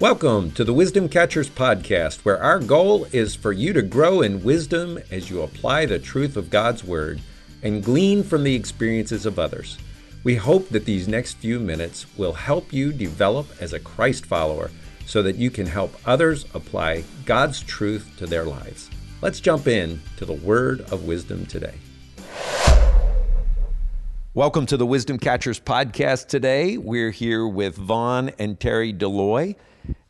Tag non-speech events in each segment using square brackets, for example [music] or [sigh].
Welcome to the Wisdom Catchers podcast, where our goal is for you to grow in wisdom as you apply the truth of God's Word and glean from the experiences of others. We hope that these next few minutes will help you develop as a Christ follower so that you can help others apply God's truth to their lives. Let's jump in to the Word of Wisdom today. Welcome to the Wisdom Catchers podcast today. We're here with Vaughn and Terry Deloy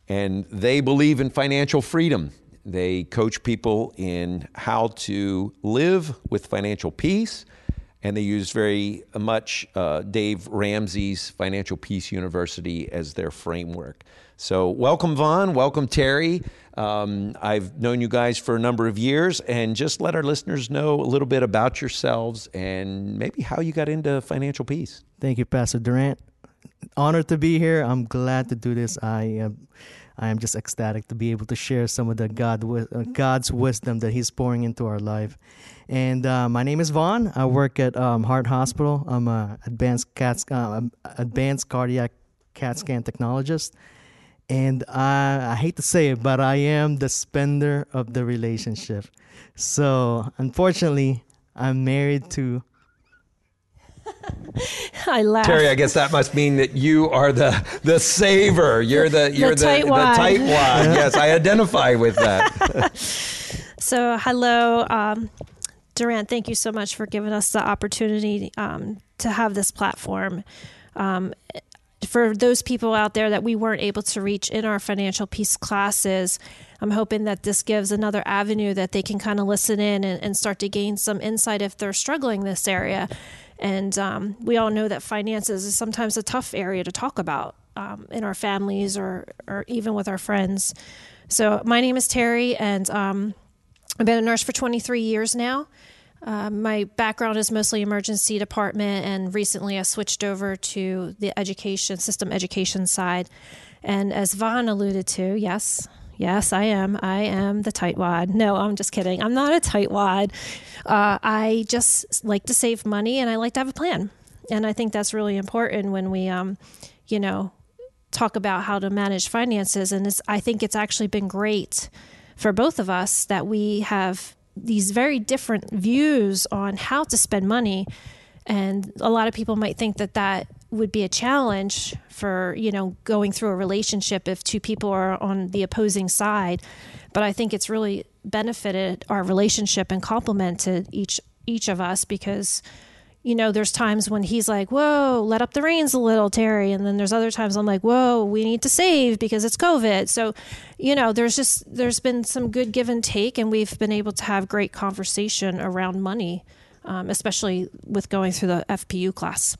and they believe in financial freedom. They coach people in how to live with financial peace, and they use very much uh, Dave Ramsey's Financial Peace University as their framework. So, welcome, Vaughn. Welcome, Terry. Um, I've known you guys for a number of years, and just let our listeners know a little bit about yourselves and maybe how you got into financial peace. Thank you, Pastor Durant. Honored to be here. I'm glad to do this. I uh, I am just ecstatic to be able to share some of the God uh, God's wisdom that He's pouring into our life. And uh, my name is Vaughn. I work at um, Heart Hospital. I'm a advanced CAT, uh, advanced cardiac CAT scan technologist. And I, I hate to say it, but I am the spender of the relationship. So unfortunately, I'm married to I laugh. Terry, I guess that must mean that you are the the saver. You're the you're the, the, tightwad. the tightwad. [laughs] yes, I identify with that. so, hello, um, Durant. Thank you so much for giving us the opportunity um, to have this platform. Um, for those people out there that we weren't able to reach in our financial peace classes, I'm hoping that this gives another avenue that they can kind of listen in and, and start to gain some insight if they're struggling this area. And um, we all know that finances is sometimes a tough area to talk about um, in our families or, or even with our friends. So, my name is Terry, and um, I've been a nurse for 23 years now. Uh, my background is mostly emergency department, and recently I switched over to the education system education side. And as Vaughn alluded to, yes, Yes, I am. I am the tightwad. No, I'm just kidding. I'm not a tightwad. Uh, I just like to save money and I like to have a plan. And I think that's really important when we, um, you know, talk about how to manage finances. And I think it's actually been great for both of us that we have these very different views on how to spend money. And a lot of people might think that that would be a challenge for you know going through a relationship if two people are on the opposing side. But i think it's really benefited our relationship and complemented each each of us because you know there's times when he's like whoa let up the reins a little terry. And then there's other times i'm like whoa we need to save because it's covid. So you know there's just there's been some good give and take and we've been able to have great conversation around money um, especially with going through the fpu class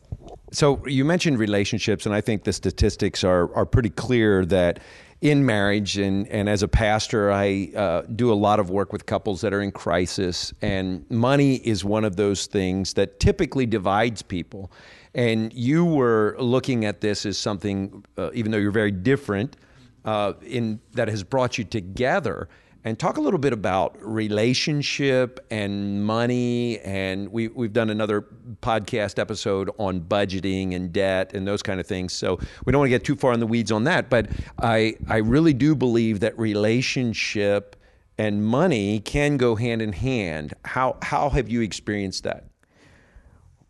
so you mentioned relationships, and I think the statistics are are pretty clear that in marriage and, and as a pastor, I uh, do a lot of work with couples that are in crisis, and money is one of those things that typically divides people. And you were looking at this as something, uh, even though you're very different, uh, in that has brought you together and talk a little bit about relationship and money. And we, we've done another podcast episode on budgeting and debt and those kind of things. So we don't want to get too far in the weeds on that. But I, I really do believe that relationship and money can go hand in hand. How, how have you experienced that?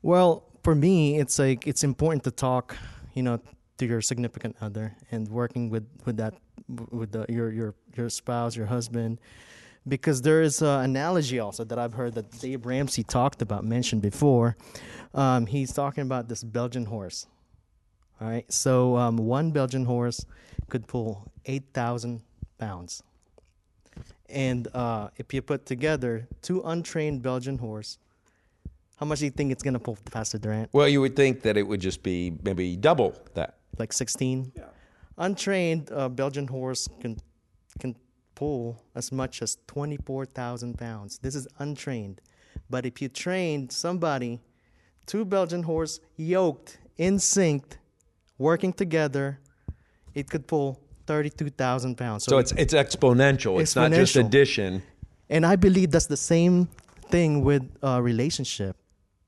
Well, for me, it's like it's important to talk, you know, to your significant other and working with, with that with the, your your your spouse, your husband, because there is an analogy also that I've heard that Dave Ramsey talked about, mentioned before. Um, he's talking about this Belgian horse. All right, so um, one Belgian horse could pull eight thousand pounds, and uh, if you put together two untrained Belgian horse, how much do you think it's gonna pull, Pastor Durant? Well, you would think that it would just be maybe double that. Like sixteen. Yeah untrained uh, Belgian horse can can pull as much as 24,000 pounds. This is untrained. But if you train somebody, two Belgian horse yoked, in synced, working together, it could pull 32,000 pounds. So, so it's it's exponential. exponential. It's not just addition. And I believe that's the same thing with a relationship.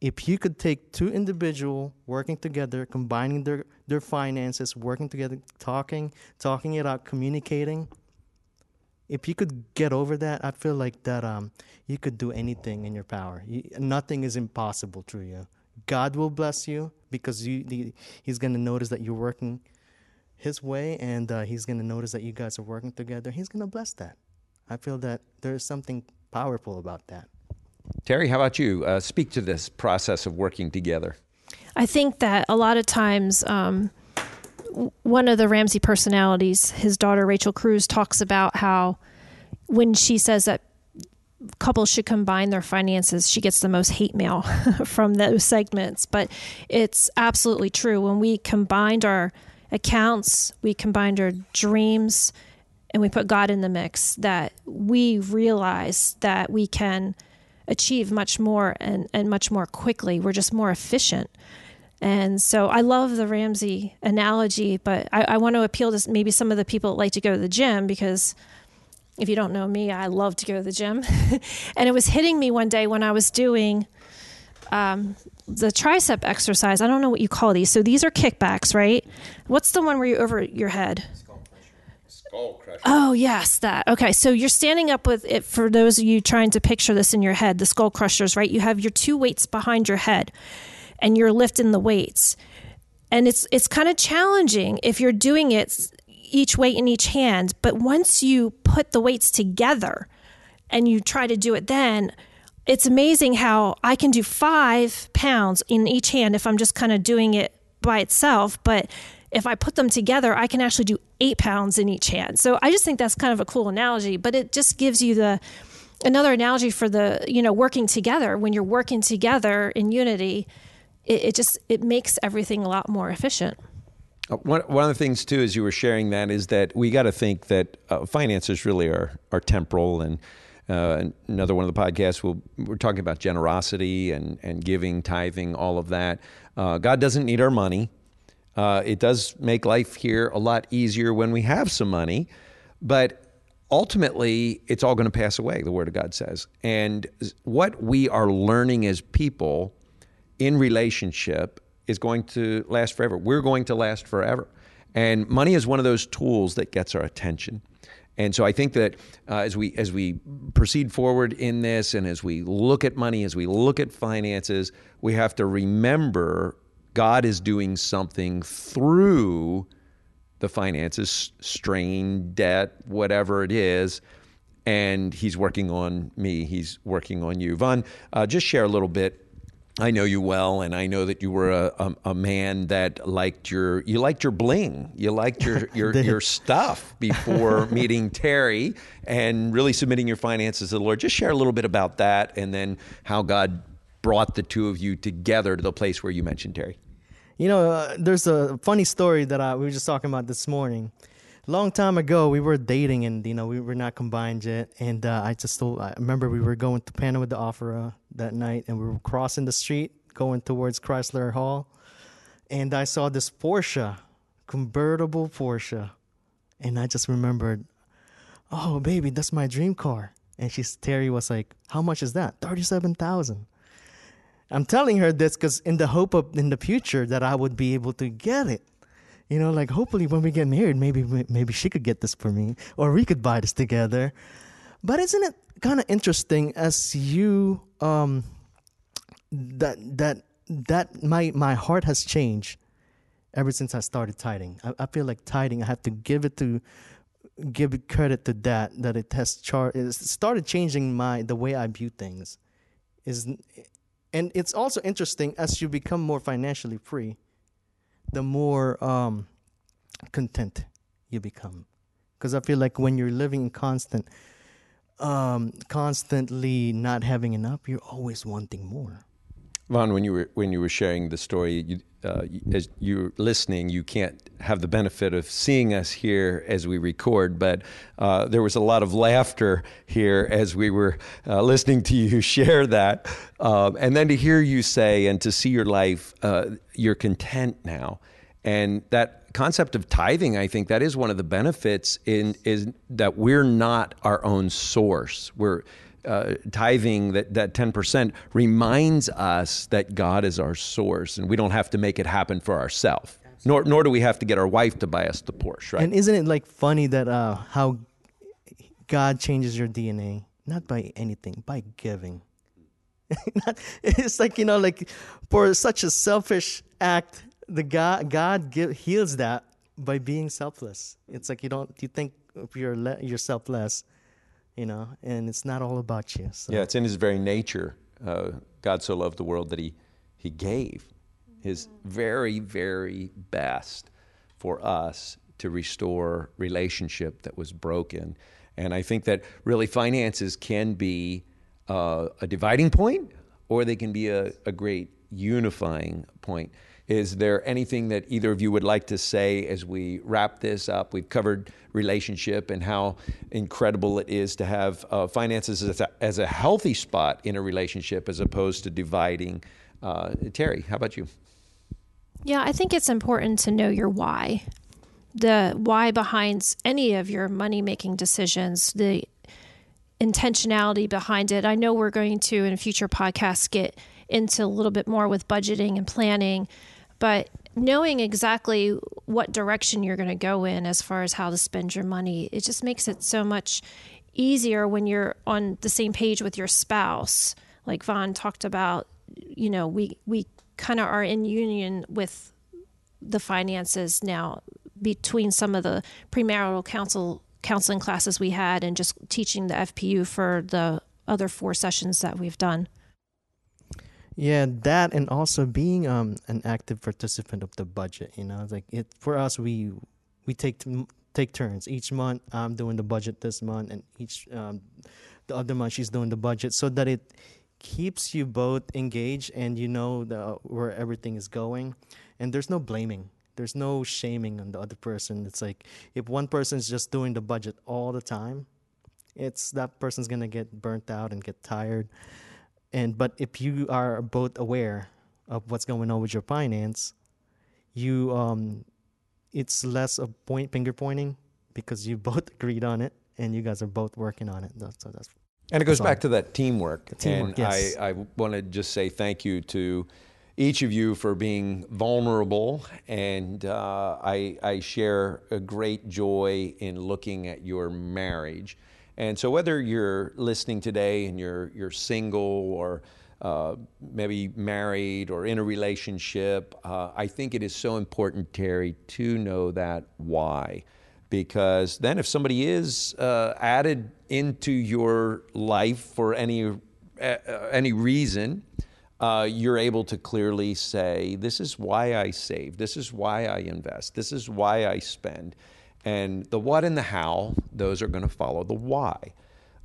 If you could take two individual working together, combining their their finances, working together, talking, talking it out, communicating. If you could get over that, I feel like that um, you could do anything in your power. You, nothing is impossible through you. God will bless you because you, the, He's going to notice that you're working His way, and uh, He's going to notice that you guys are working together. He's going to bless that. I feel that there is something powerful about that. Terry, how about you? Uh, speak to this process of working together. I think that a lot of times, um, one of the Ramsey personalities, his daughter Rachel Cruz, talks about how when she says that couples should combine their finances, she gets the most hate mail [laughs] from those segments. But it's absolutely true. When we combined our accounts, we combined our dreams, and we put God in the mix, that we realize that we can achieve much more and, and much more quickly. We're just more efficient. And so I love the Ramsey analogy, but I, I want to appeal to maybe some of the people that like to go to the gym because if you don't know me, I love to go to the gym. [laughs] and it was hitting me one day when I was doing um, the tricep exercise. I don't know what you call these. So these are kickbacks, right? What's the one where you over your head? Oh, yes, that. Okay, so you're standing up with it for those of you trying to picture this in your head, the skull crushers, right? You have your two weights behind your head and you're lifting the weights. And it's it's kind of challenging if you're doing it each weight in each hand, but once you put the weights together and you try to do it then, it's amazing how I can do 5 pounds in each hand if I'm just kind of doing it by itself, but if I put them together, I can actually do eight pounds in each hand. So I just think that's kind of a cool analogy, but it just gives you the another analogy for the you know working together. When you're working together in unity, it, it just it makes everything a lot more efficient. Uh, one, one of the things too, as you were sharing that, is that we got to think that uh, finances really are are temporal and. Uh, another one of the podcasts, we'll, we're talking about generosity and, and giving, tithing, all of that. Uh, God doesn't need our money. Uh, it does make life here a lot easier when we have some money, but ultimately, it's all going to pass away, the Word of God says. And what we are learning as people in relationship is going to last forever. We're going to last forever. And money is one of those tools that gets our attention. And so I think that uh, as we as we proceed forward in this, and as we look at money, as we look at finances, we have to remember God is doing something through the finances, strain, debt, whatever it is, and He's working on me. He's working on you. Vaughn, uh, just share a little bit. I know you well, and I know that you were a, a, a, man that liked your you liked your bling, you liked your [laughs] your, your stuff before [laughs] meeting Terry and really submitting your finances to the Lord. Just share a little bit about that, and then how God brought the two of you together to the place where you mentioned Terry? You know, uh, there's a funny story that I, we were just talking about this morning. Long time ago, we were dating, and you know, we were not combined yet. And uh, I just told, I remember we were going to Phantom of the Opera that night, and we were crossing the street going towards Chrysler Hall, and I saw this Porsche, convertible Porsche, and I just remembered, oh baby, that's my dream car. And she's Terry was like, how much is that? Thirty-seven thousand. I'm telling her this because in the hope of in the future that I would be able to get it. You know, like hopefully when we get married, maybe maybe she could get this for me, or we could buy this together. But isn't it kind of interesting as you um that that that my my heart has changed ever since I started tithing. I, I feel like tithing. I have to give it to give credit to that that it has char it started changing my the way I view things. Is and it's also interesting as you become more financially free, the more um, content you become. Because I feel like when you're living in constant, um, constantly not having enough, you're always wanting more. Vaughn, when you were when you were sharing the story, you, uh, as you're listening, you can't have the benefit of seeing us here as we record, but uh, there was a lot of laughter here as we were uh, listening to you [laughs] share that, um, and then to hear you say and to see your life, uh, you're content now, and that concept of tithing, I think that is one of the benefits in is that we're not our own source. We're uh, tithing that that ten percent reminds us that God is our source, and we don't have to make it happen for ourselves. Nor nor do we have to get our wife to buy us the Porsche, right? And isn't it like funny that uh, how God changes your DNA not by anything, by giving. [laughs] it's like you know, like for such a selfish act, the God God give, heals that by being selfless. It's like you don't you think you're le- you're selfless, you know, and it's not all about you. So. Yeah, it's in His very nature. Uh, God so loved the world that He He gave His very very best for us to restore relationship that was broken. And I think that really finances can be uh, a dividing point or they can be a, a great unifying point. Is there anything that either of you would like to say as we wrap this up? We've covered relationship and how incredible it is to have uh, finances as a, as a, healthy spot in a relationship as opposed to dividing. Uh, Terry, how about you? Yeah, I think it's important to know your why. The why behind any of your money making decisions, the intentionality behind it. I know we're going to in future podcasts get into a little bit more with budgeting and planning, but knowing exactly what direction you're going to go in as far as how to spend your money, it just makes it so much easier when you're on the same page with your spouse. Like Vaughn talked about, you know, we we kind of are in union with the finances now between some of the premarital counsel counseling classes we had and just teaching the FPU for the other four sessions that we've done. Yeah, that and also being um, an active participant of the budget. You know, like it for us, we we take take turns each month. I'm doing the budget this month, and each um, the other month she's doing the budget, so that it keeps you both engaged and you know the, where everything is going, and there's no blaming there's no shaming on the other person. It's like if one person's just doing the budget all the time, it's that person's gonna get burnt out and get tired. And but if you are both aware of what's going on with your finance, you um, it's less of point finger pointing because you [laughs] both agreed on it and you guys are both working on it. So that's and it goes back to that teamwork. teamwork and yes. I, I want to just say thank you to each of you for being vulnerable, and uh, I, I, share a great joy in looking at your marriage. And so, whether you're listening today and you're you're single or uh, maybe married or in a relationship, uh, I think it is so important, Terry, to know that why. Because then, if somebody is uh, added into your life for any uh, any reason, uh, you're able to clearly say, This is why I save, this is why I invest, this is why I spend. And the what and the how, those are going to follow the why.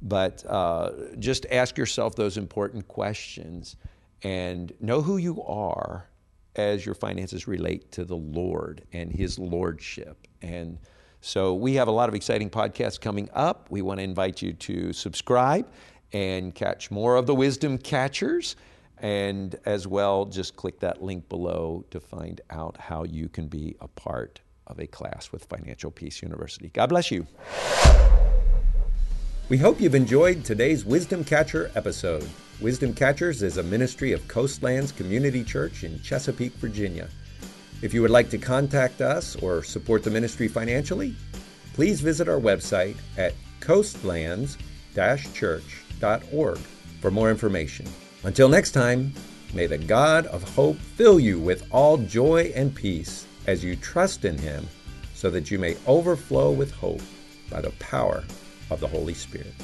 But uh, just ask yourself those important questions and know who you are as your finances relate to the Lord and His Lordship. And so we have a lot of exciting podcasts coming up. We want to invite you to subscribe and catch more of the Wisdom Catchers. And as well, just click that link below to find out how you can be a part of a class with Financial Peace University. God bless you. We hope you've enjoyed today's Wisdom Catcher episode. Wisdom Catchers is a ministry of Coastlands Community Church in Chesapeake, Virginia. If you would like to contact us or support the ministry financially, please visit our website at coastlands-church.org for more information. Until next time, may the God of hope fill you with all joy and peace as you trust in him, so that you may overflow with hope by the power of the Holy Spirit.